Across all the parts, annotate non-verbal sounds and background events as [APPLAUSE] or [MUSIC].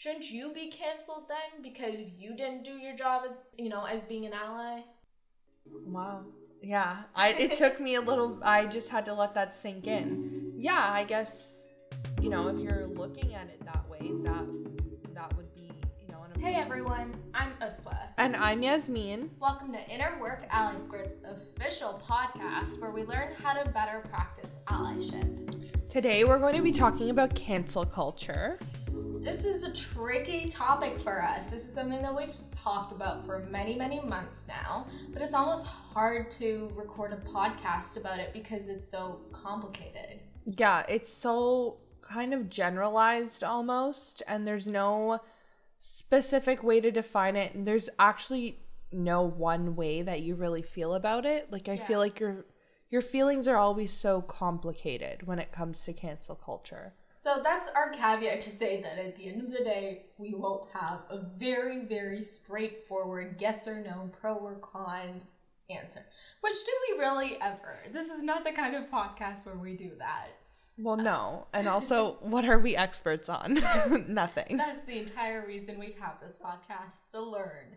shouldn't you be canceled then because you didn't do your job, you know, as being an ally? Wow. Yeah. I it took me a little I just had to let that sink in. Yeah, I guess you know, if you're looking at it that way, that that would be, you know, an Hey everyone, I'm Uswa. And I'm Yasmin. Welcome to Inner Work Ally Squared's official podcast where we learn how to better practice allyship. Today we're going to be talking about cancel culture. This is a tricky topic for us. This is something that we've talked about for many, many months now, but it's almost hard to record a podcast about it because it's so complicated. Yeah, it's so kind of generalized almost, and there's no specific way to define it. And there's actually no one way that you really feel about it. Like I Yeah. feel like your your feelings are always so complicated when it comes to cancel culture. So that's our caveat to say that at the end of the day, we won't have a very, very straightforward yes or no, pro or con answer. Which do we really ever? This is not the kind of podcast where we do that. Well, no. [LAUGHS] And also, what are we experts on? [LAUGHS] Nothing. That's the entire reason we have this podcast to learn.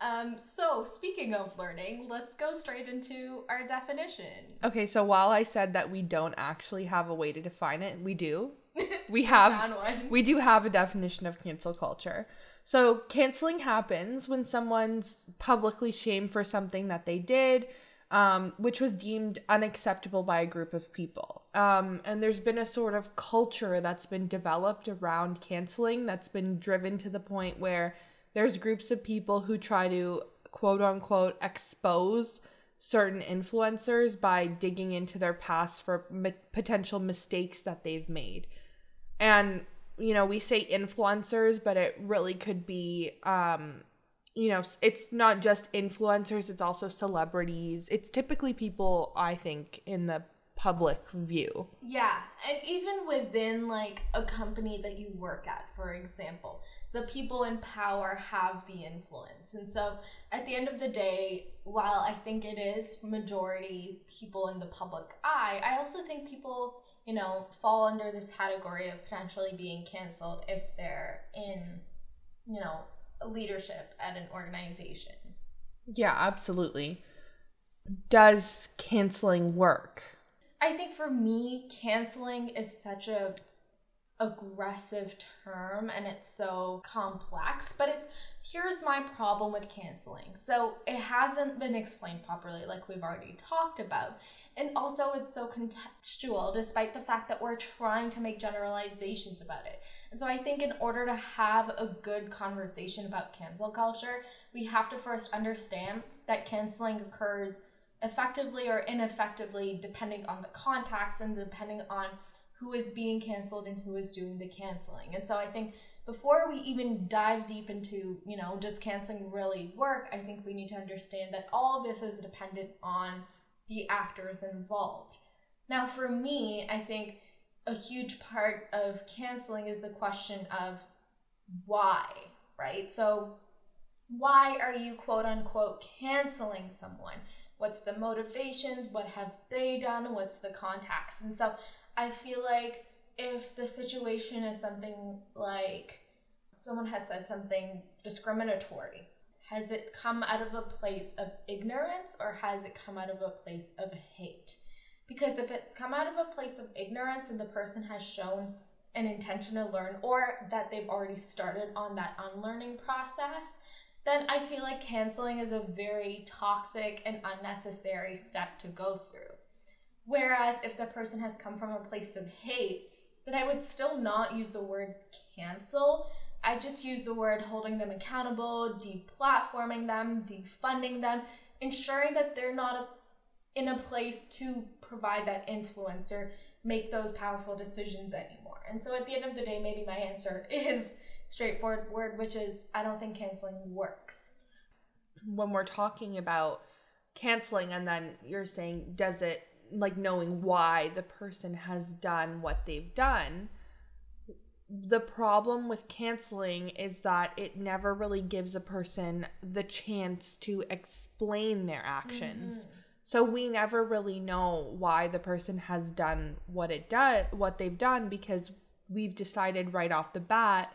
Um, so speaking of learning, let's go straight into our definition. Okay, so while I said that we don't actually have a way to define it, we do. [LAUGHS] We have we do have a definition of cancel culture. So, canceling happens when someone's publicly shamed for something that they did, um, which was deemed unacceptable by a group of people. Um, and there's been a sort of culture that's been developed around canceling that's been driven to the point where there's groups of people who try to quote unquote expose certain influencers by digging into their past for m- potential mistakes that they've made and you know we say influencers but it really could be um you know it's not just influencers it's also celebrities it's typically people i think in the public view Yeah, and even within like a company that you work at, for example, the people in power have the influence. And so at the end of the day, while I think it is majority people in the public eye, I also think people, you know, fall under this category of potentially being canceled if they're in, you know, leadership at an organization. yeah absolutely does canceling work I think for me, canceling is such a aggressive term and it's so complex, but it's here's my problem with canceling. So it hasn't been explained properly, like we've already talked about. And also, it's so contextual, despite the fact that we're trying to make generalizations about it. And so, I think in order to have a good conversation about cancel culture, we have to first understand that canceling occurs effectively or ineffectively depending on the context and depending on who is being canceled and who is doing the canceling. And so I think before we even dive deep into, you know, does canceling really work, I think we need to understand that all of this is dependent on the actors involved. Now, for me, I think a huge part of canceling is a question of why, right? So, why are you quote unquote canceling someone? What's the motivations? What have they done? What's the context? And so I feel like if the situation is something like someone has said something discriminatory, has it come out of a place of ignorance or has it come out of a place of hate? Because if it's come out of a place of ignorance and the person has shown an intention to learn or that they've already started on that unlearning process, then I feel like canceling is a very toxic and unnecessary step to go through. Whereas if the person has come from a place of hate, then I would still not use the word cancel. I just use the word holding them accountable, deplatforming them, defunding them, ensuring that they're not a, in a place to provide that influence or make those powerful decisions anymore. And so at the end of the day, maybe my answer [LAUGHS] is straightforward word, which is I don't think canceling works. when we're talking about canceling and then you're saying does it like knowing why the person has done what they've done the problem with canceling is that it never really gives a person the chance to explain their actions mm-hmm. so we never really know why the person has done what it does what they've done because we've decided right off the bat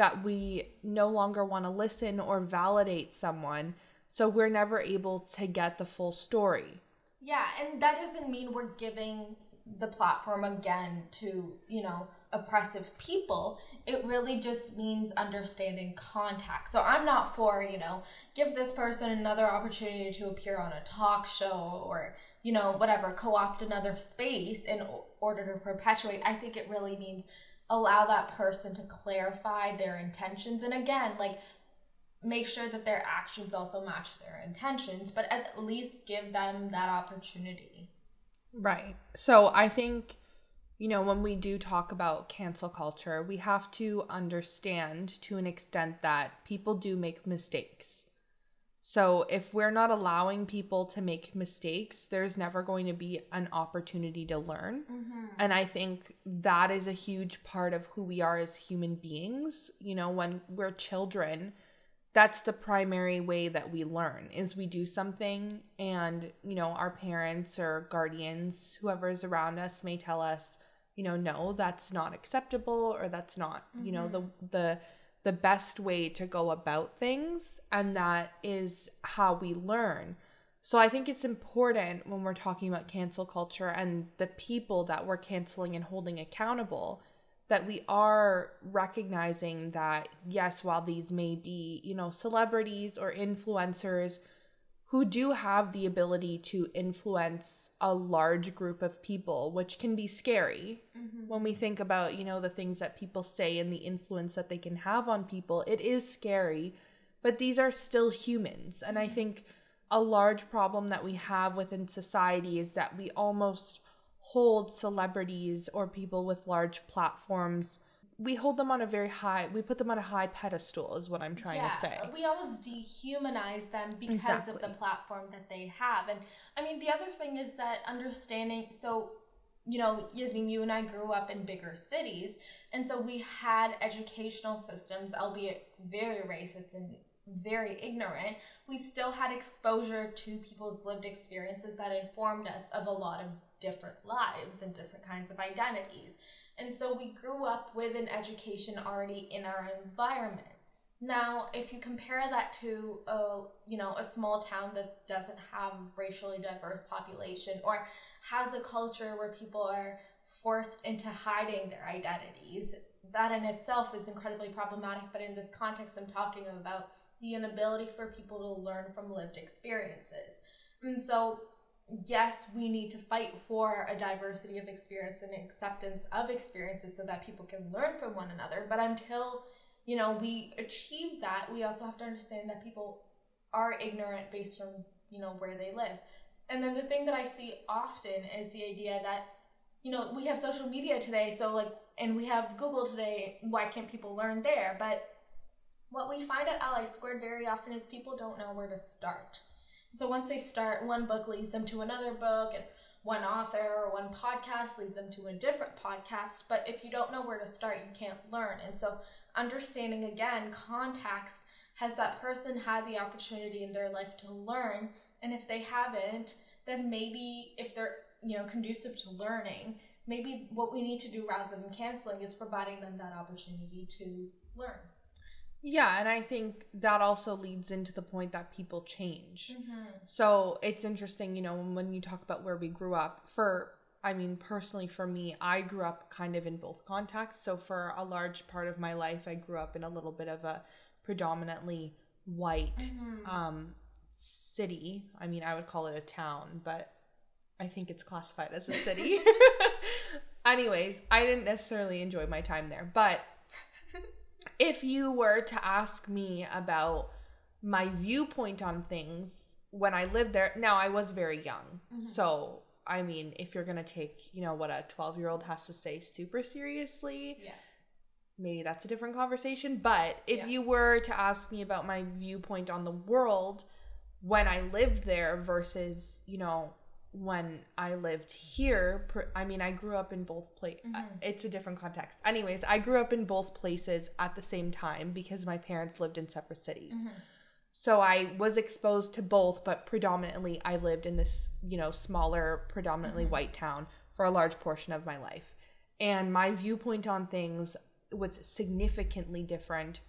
that we no longer want to listen or validate someone. So we're never able to get the full story. Yeah, and that doesn't mean we're giving the platform again to, you know, oppressive people. It really just means understanding context. So I'm not for, you know, give this person another opportunity to appear on a talk show or, you know, whatever, co opt another space in order to perpetuate. I think it really means allow that person to clarify their intentions. And again, like, make sure that their actions also match their intentions, but at least give them that opportunity. Right. So I think, you know, when we do talk about cancel culture, we have to understand to an extent that people do make mistakes. So if we're not allowing people to make mistakes, there's never going to be an opportunity to learn. Mm-hmm. And I think that is a huge part of who we are as human beings. You know, when we're children, that's the primary way that we learn is we do something and you know our parents or guardians whoever is around us may tell us you know no that's not acceptable or that's not mm-hmm. you know the mm-hmm. the the best way to go about things and that is how we learn so i think it's important when we're talking about cancel culture and the people that we're canceling and holding accountable that we are recognizing that yes while these may be you know celebrities or influencers who do have the ability to influence a large group of people which can be scary mm-hmm. when we think about you know the things that people say and the influence that they can have on people it is scary but these are still humans and i mm-hmm. think a large problem that we have within society is that we almost hold celebrities or people with large platforms. We hold them on a very high we put them on a high pedestal is what i'm trying yeah, to say. we always dehumanize them because exactly. of the platform that they have. And i mean the other thing is that understanding so you know yasmin you and i grew up in bigger cities and so we had educational systems albeit very racist and very ignorant, we still had exposure to people's lived experiences that informed us of a lot of different lives and different kinds of identities. And so we grew up with an education already in our environment. Now, if you compare that to a, you know, a small town that doesn't have racially diverse population or has a culture where people are forced into hiding their identities, that in itself is incredibly problematic. But in this context, I'm talking about the inability for people to learn from lived experiences. And so, yes, we need to fight for a diversity of experience and acceptance of experiences so that people can learn from one another. But until, you know, we achieve that, we also have to understand that people are ignorant based on, you know, where they live. And then the thing that I see often is the idea that, you know, we have social media today, so like, and we have Google today, why can't people learn there? But what we find at Ally Squared very often is people don't know where to start. So once they start, one book leads them to another book, and one author or one podcast leads them to a different podcast. But if you don't know where to start, you can't learn. And so, understanding again context has that person had the opportunity in their life to learn? And if they haven't, then maybe if they're you know conducive to learning, maybe what we need to do rather than canceling is providing them that opportunity to learn. Yeah, and I think that also leads into the point that people change. Mm-hmm. So it's interesting, you know, when you talk about where we grew up. For, I mean, personally, for me, I grew up kind of in both contexts. So for a large part of my life, I grew up in a little bit of a predominantly white mm-hmm. um, city. I mean, I would call it a town, but I think it's classified as a city. [LAUGHS] [LAUGHS] Anyways, I didn't necessarily enjoy my time there, but if you were to ask me about my viewpoint on things when I lived there, now I was very young. Mm-hmm. So, I mean, if you're going to take, you know, what a 12 year old has to say super seriously, yeah. maybe that's a different conversation. But if yeah. you were to ask me about my viewpoint on the world when I lived there versus, you know, when I lived here, I mean, I grew up in both places. Mm-hmm. It's a different context. Anyways, I grew up in both places at the same time because my parents lived in separate cities. Mm-hmm. So I was exposed to both, but predominantly I lived in this, you know, smaller, predominantly mm-hmm. white town for a large portion of my life. And my viewpoint on things was significantly different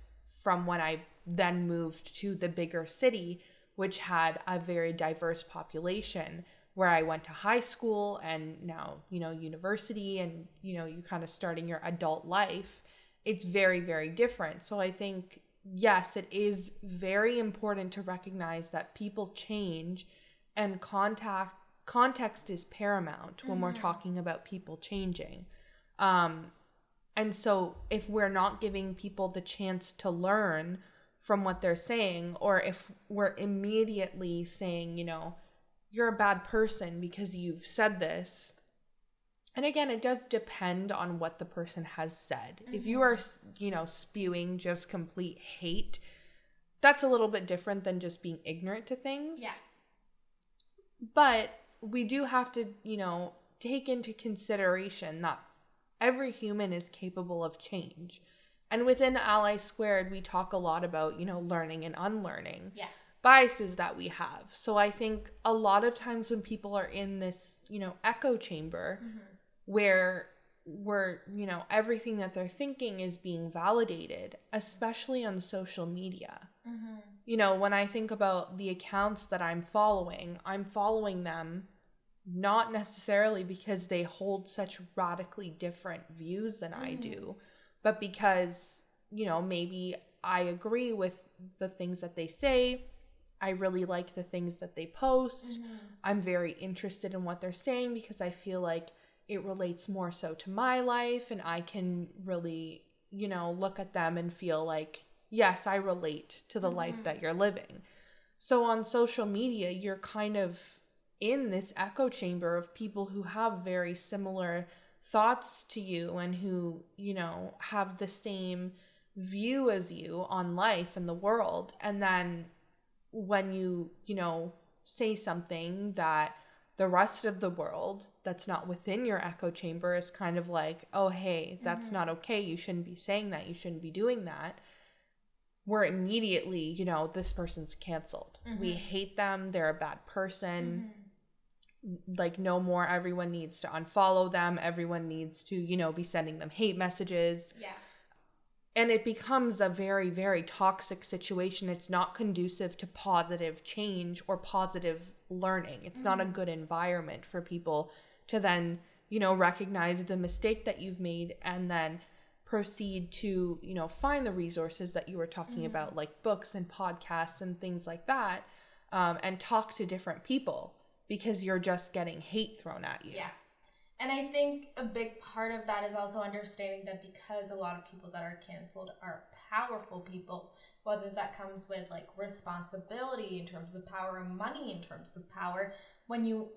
from when I then moved to the bigger city, which had a very diverse population where I went to high school and now, you know, university and, you know, you kind of starting your adult life. It's very, very different. So I think, yes, it is very important to recognize that people change and contact context is paramount when mm-hmm. we're talking about people changing. Um, and so if we're not giving people the chance to learn from what they're saying, or if we're immediately saying, you know, you're a bad person because you've said this. And again, it does depend on what the person has said. Mm-hmm. If you are, you know, spewing just complete hate, that's a little bit different than just being ignorant to things. Yeah. But we do have to, you know, take into consideration that every human is capable of change. And within Ally Squared, we talk a lot about, you know, learning and unlearning. Yeah. Biases that we have. So I think a lot of times when people are in this, you know, echo chamber mm-hmm. where where, you know, everything that they're thinking is being validated, especially on social media. Mm-hmm. You know, when I think about the accounts that I'm following, I'm following them not necessarily because they hold such radically different views than mm. I do, but because, you know, maybe I agree with the things that they say. I really like the things that they post. Mm-hmm. I'm very interested in what they're saying because I feel like it relates more so to my life and I can really, you know, look at them and feel like, yes, I relate to the mm-hmm. life that you're living. So on social media, you're kind of in this echo chamber of people who have very similar thoughts to you and who, you know, have the same view as you on life and the world. And then when you, you know, say something that the rest of the world that's not within your echo chamber is kind of like, oh, hey, that's mm-hmm. not okay. You shouldn't be saying that. You shouldn't be doing that. We're immediately, you know, this person's canceled. Mm-hmm. We hate them. They're a bad person. Mm-hmm like no more everyone needs to unfollow them everyone needs to you know be sending them hate messages yeah and it becomes a very very toxic situation it's not conducive to positive change or positive learning it's mm-hmm. not a mm-hmm. good environment for people to then you know recognize the mistake that you've made and then proceed to you know find the resources that you were talking mm-hmm. about like books and podcasts and things like that um, and talk to different people because you're just getting hate thrown at you. Yeah. And I think a big part of that is also understanding that because a lot of people that are canceled are powerful people, whether that comes with like responsibility in terms of power and money in terms of power, when you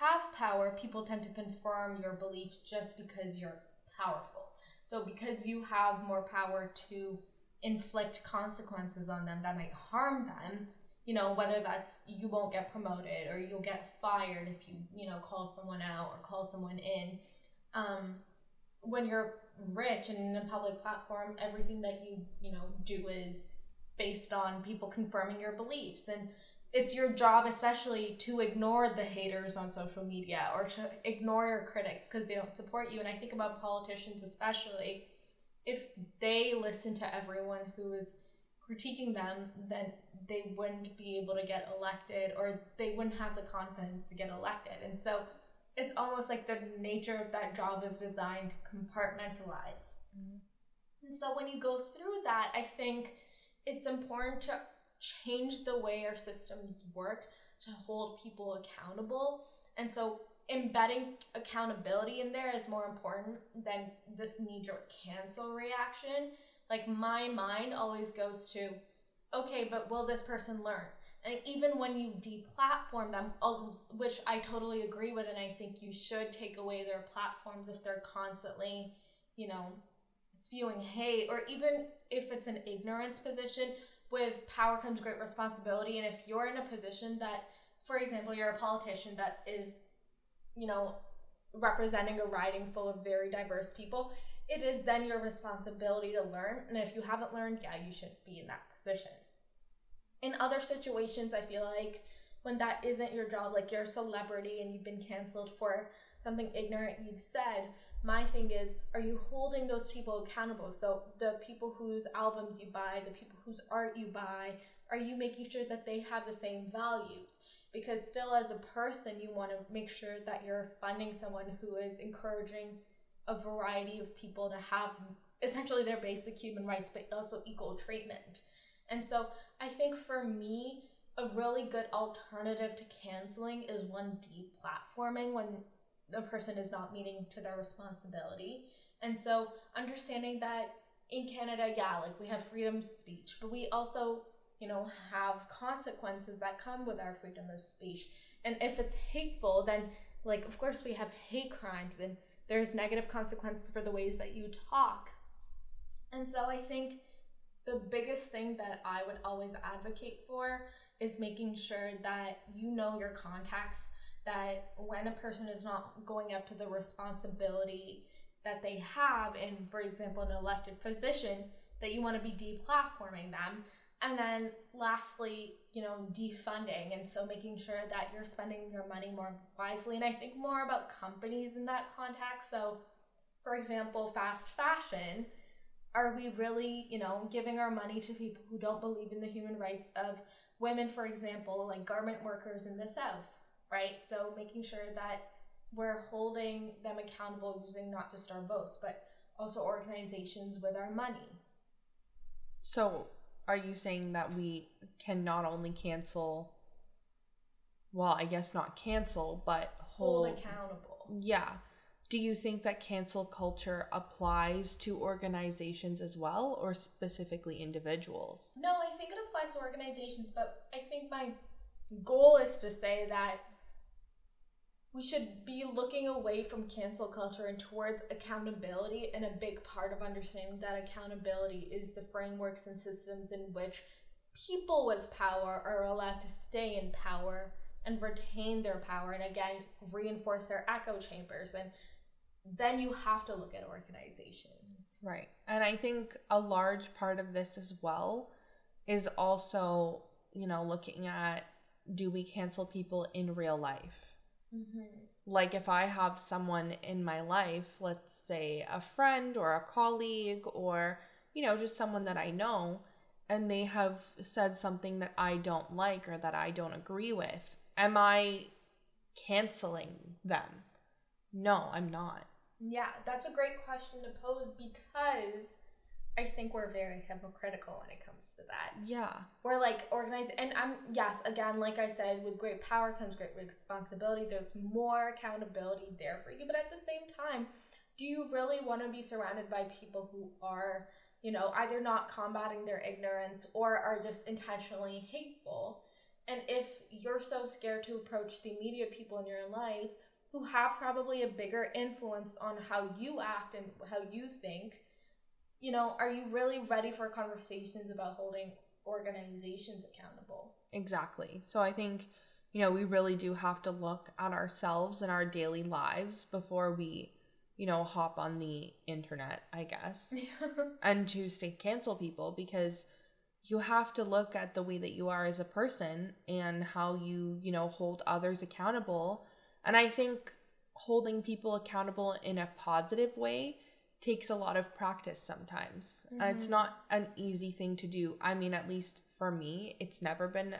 have power, people tend to confirm your beliefs just because you're powerful. So because you have more power to inflict consequences on them that might harm them, you know, whether that's you won't get promoted or you'll get fired if you, you know, call someone out or call someone in. Um, when you're rich and in a public platform, everything that you, you know, do is based on people confirming your beliefs. And it's your job, especially, to ignore the haters on social media or to ignore your critics because they don't support you. And I think about politicians, especially, if they listen to everyone who is critiquing them, then they wouldn't be able to get elected or they wouldn't have the confidence to get elected. And so it's almost like the nature of that job is designed to compartmentalize. Mm-hmm. And so when you go through that, I think it's important to change the way our systems work to hold people accountable. And so embedding accountability in there is more important than this knee jerk cancel reaction like my mind always goes to okay but will this person learn? And even when you deplatform them which i totally agree with and i think you should take away their platforms if they're constantly you know spewing hate or even if it's an ignorance position with power comes great responsibility. And if you're in a position that for example you're a politician that is you know representing a riding full of very diverse people it is then your responsibility to learn. And if you haven't learned, yeah, you should be in that position. In other situations, I feel like when that isn't your job, like you're a celebrity and you've been canceled for something ignorant you've said, my thing is, are you holding those people accountable? So the people whose albums you buy, the people whose art you buy, are you making sure that they have the same values? Because still, as a person, you want to make sure that you're funding someone who is encouraging a variety of people to have essentially their basic human rights, but also equal treatment. And so I think for me, a really good alternative to canceling is one deplatforming when a person is not meeting to their responsibility. And so understanding that in Canada, yeah, like we have freedom of speech, but we also, you know, have consequences that come with our freedom of speech. And if it's hateful, then like of course we have hate crimes and there's negative consequences for the ways that you talk. And so I think the biggest thing that I would always advocate for is making sure that you know your contacts that when a person is not going up to the responsibility that they have in for example an elected position that you want to be deplatforming them and then lastly you know defunding and so making sure that you're spending your money more wisely and i think more about companies in that context. So for example fast fashion are we really you know giving our money to people who don't believe in the human rights of women for example like garment workers in the south right? So making sure that we're holding them accountable using not just our votes but also organizations with our money. So, are you saying that we can not only cancel, well, I guess not cancel, but hold hold. accountable Yeah. Do you think that cancel culture applies to organizations as well or specifically individuals? No, I think it applies to organizations, but I think my goal is to say that we should be looking away from cancel culture and towards accountability. And a big part of understanding that accountability is the frameworks and systems in which people with power are allowed to stay in power and retain their power and again reinforce their echo chambers. And then you have to look at organizations. Right. And I think a large part of this as well is also, you know, looking at do we cancel people in real life? Mm-hmm. Like if I have someone in my life, let's say a friend or a colleague or, you know, just someone that I know, and they have said something that I don't like or that I don't agree with, am I canceling them? No, I'm not. Yeah, that's a great question to pose because I think we're very hypocritical when it comes to that. Yeah. We're like organized, and I'm, yes, again, like I said, with great power comes great responsibility. There's more accountability there for you, but at the same time, do you really want to be surrounded by people who are, you know, either not combating their ignorance or are just intentionally hateful? And if you're so scared to approach the immediate people in your life who have probably a bigger influence on how you act and how you think, you know, are you really ready for conversations about holding organizations accountable? Exactly. So I think, you know, we really do have to look at ourselves and our daily lives before we, you know, hop on the internet, I guess, [LAUGHS] and choose to cancel people because you have to look at the way that you are as a person and how you, you know, hold others accountable. And I think holding people accountable in a positive way takes a lot of practice sometimes. Uh, It's Mhm. not an easy thing to do. I mean, at least for me, it's never been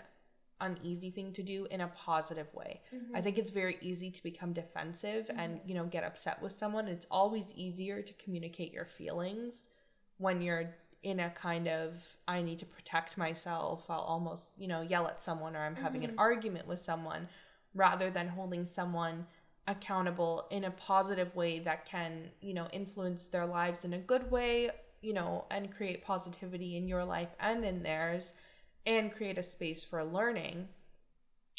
an easy thing to do in a positive way. I think it's very easy to become defensive and, you know, get upset with someone. It's always easier to communicate your feelings when you're in a kind of I need to protect myself. I'll almost, you know, yell at someone or I'm having an Mhm. argument with someone rather than holding someone accountable in a positive way that can, you know, influence their lives in a good way, you know, and create positivity in your life and in theirs and create a space for learning.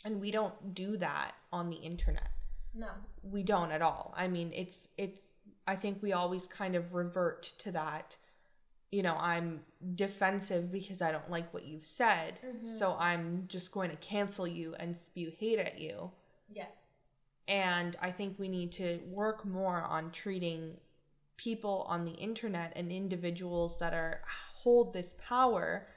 And we don't do that on the internet. no. We don't at all. I mean, it's it's I think we always kind of revert to that you know, I'm defensive because I don't like what you've said. Mhm. So I'm just going to cancel you and spew hate at you. Yeah. And I think we need to work more on treating people on the internet and individuals that are hold this power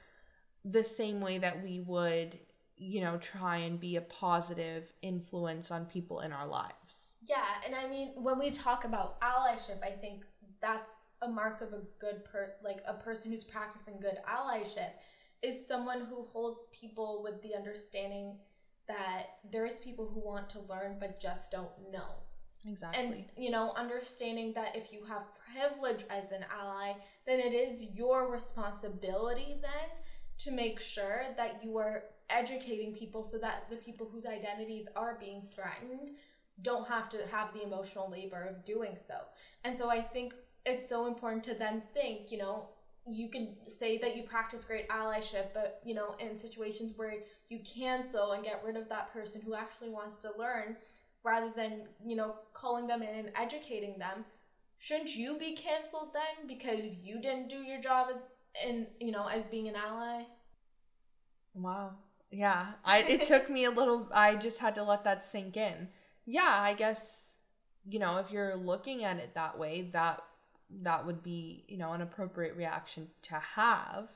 the same way that we would you know, try and be a positive influence on people in our lives. Yeah, and I mean, when we talk about allyship, I think that's a mark of a good per like a person who's practicing good allyship is someone who holds people with the understanding that there's people who want to learn but just don't know. Exactly. And you know, understanding that if you have privilege as an ally, then it is your responsibility then to make sure that you are educating people so that the people whose identities are being threatened don't have to have the emotional labor of doing so. And so I think it's so important to then think, you know, you can say that you practice great allyship, but you know, in situations where you cancel and get rid of that person who actually wants to learn, rather than you know calling them in and educating them, shouldn't you be canceled then because you didn't do your job in you know as being an ally? Wow. Yeah. I it took me a little I just had to let that sink in. Yeah, I guess you know, if you're looking at it that way, that that would be, you know, an appropriate reaction to have.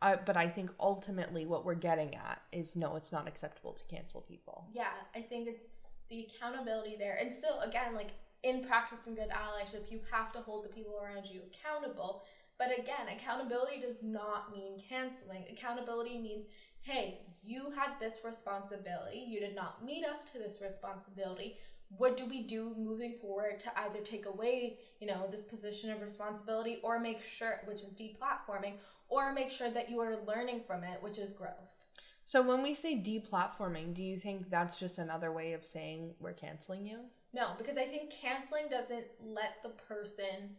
Uh, but I think ultimately what we're getting at is no, it's not acceptable to cancel people. Yeah, I think it's the accountability there. And still, again, like in practicing good allyship, you have to hold the people around you accountable. But again, accountability does not mean canceling. Accountability means, hey, you had this responsibility, you did not meet up to this responsibility what do we do moving forward to either take away you know this position of responsibility or make sure which is deplatforming or make sure that you are learning from it which is growth? So when we say deplatforming do you think that's just another way of saying we're canceling you? No because i think canceling doesn't let the person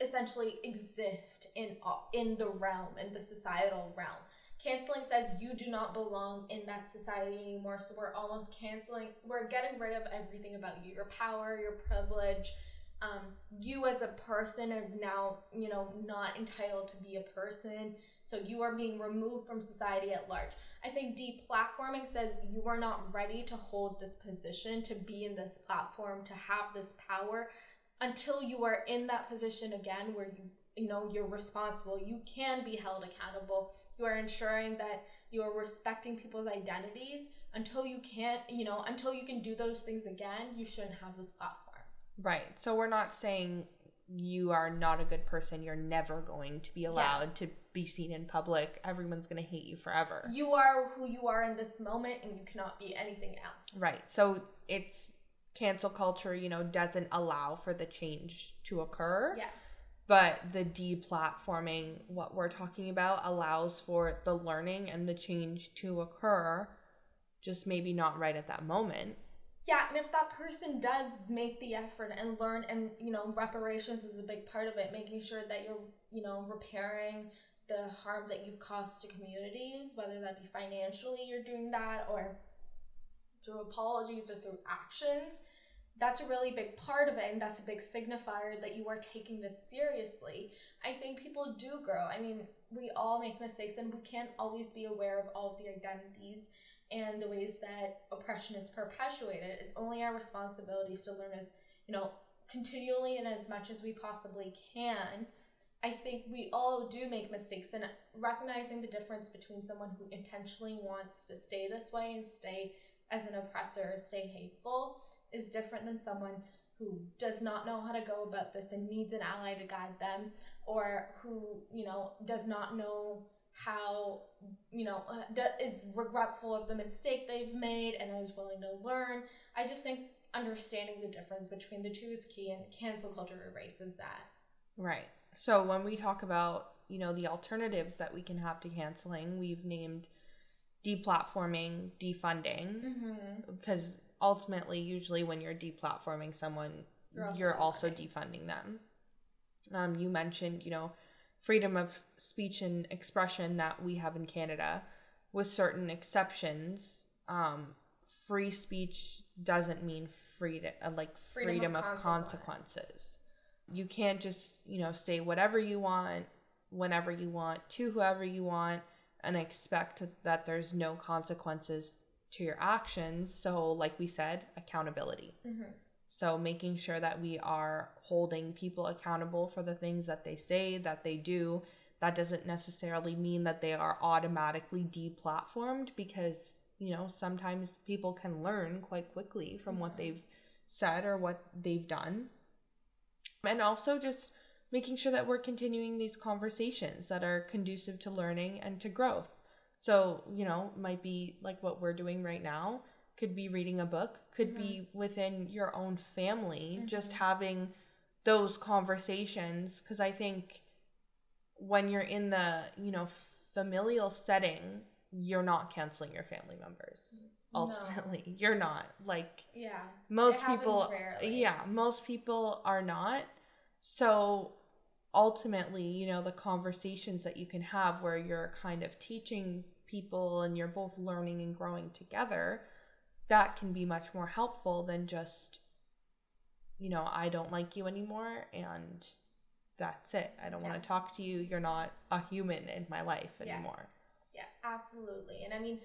essentially exist in in the realm in the societal realm canceling says you do not belong in that society anymore. So we're almost canceling, we're getting rid of everything about you your power, your privilege. Um, you as a person are now, you know, not entitled to be a person. So you are being removed from society at large. I think deplatforming says you are not ready to hold this position, to be in this platform, to have this power until you are in that position again where you you know you're responsible you can be held accountable you are ensuring that you are respecting people's identities until you can't you know until you can do those things again you shouldn't have this platform. Right. So we're not saying you are not a good person you're never going to be allowed yeah. to be seen in public everyone's going to hate you forever. You are who you are in this moment and you cannot be anything else. Right. So it's cancel culture you know doesn't allow for the change to occur. Yeah but the deplatforming what we're talking about allows for the learning and the change to occur just maybe not right at that moment. Yeah and if that person does make the effort and learn and you know reparations is a big part of it making sure that you're you know repairing the harm that you've caused to communities whether that be financially you're doing that or through apologies or through actions that's a really big part of it and that's a big signifier that you are taking this seriously. I think people do grow. I mean we all make mistakes and we can't always be aware of all of the identities and the ways that oppression is perpetuated. It's only our responsibilities to learn as you know continually and as much as we possibly can. I think we all do make mistakes and recognizing the difference between someone who intentionally wants to stay this way and stay as an oppressor stay hateful is different than someone who does not know how to go about this and needs an ally to guide them or who you know does not know how you know uh, is regretful of the mistake they've made and is willing to learn. I just think understanding the difference between the two is key and cancel culture erases that. Right. So when we talk about you know the alternatives that we can have to canceling we've named deplatforming defunding mm-hmm. because ultimately, usually when you're deplatforming someone, you're also, you're also defunding them. Um, you mentioned, you know, freedom of speech and expression that we have in Canada, with certain exceptions. Um, free speech doesn't mean freedom, uh, like freedom, freedom of, of consequence. consequences. You can't just, you know, say whatever you want, whenever you want, to whoever you want, and expect that there's no consequences to your actions. So, like we said, accountability. Mm-hmm. So, making sure that we are holding people accountable for the things that they say, that they do, that doesn't necessarily mean that they are automatically deplatformed because, you know, sometimes people can learn quite quickly from what they've said or what they've done. And also just making sure that we're continuing these conversations that are conducive to learning and to growth. So, you know, might be like what we're doing right now, could be reading a book, could be mm-hmm. within your own family, just mm-hmm. having those conversations. Because I think when you're in the, you know, familial setting, you're not canceling your family members. Mm, no. Ultimately, [LAUGHS] you're not. Like, Yeah. most people rarely. yeah most people are not so ultimately you know the conversations that you can have where you're kind of teaching people and you're both learning and growing together that can be much more helpful than just you know i don't like you anymore and that's it i don't Yeah. want to talk to you you're not a human in my life Yeah. anymore Yeah, absolutely. And I mean,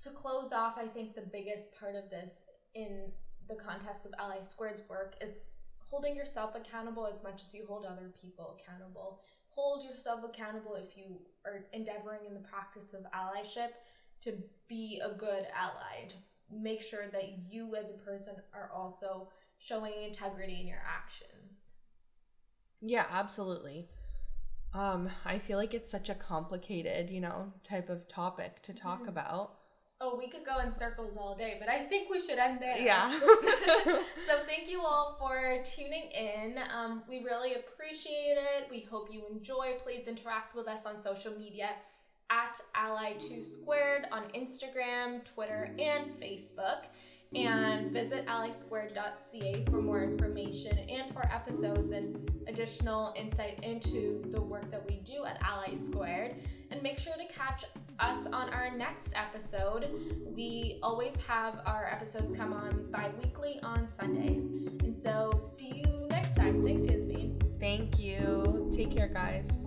to close off, I think the biggest part of this in the context of Ally Squared's work is holding yourself accountable as much as you hold other people accountable. Hold yourself accountable if you are endeavoring in the practice of allyship to be a good ally. To make sure that you as a person are also showing integrity in your actions. Yeah, absolutely. Um, I feel like it's such a complicated, you know, type of topic to talk Mhm. about. Oh, we could go in circles all day, but I think we should end there. Yeah. [LAUGHS] so thank you all for tuning in. Um, we really appreciate it. We hope you enjoy. Please interact with us on social media at Ally2 Squared on Instagram, Twitter, and Facebook. And visit allysquared.ca for more information and for episodes and additional insight into the work that we do at Ally Squared. And make sure to catch us on our next episode. We always have our episodes come on bi weekly on Sundays. And so, see you next time. Thanks, Yasmin. Thank you. Take care, guys.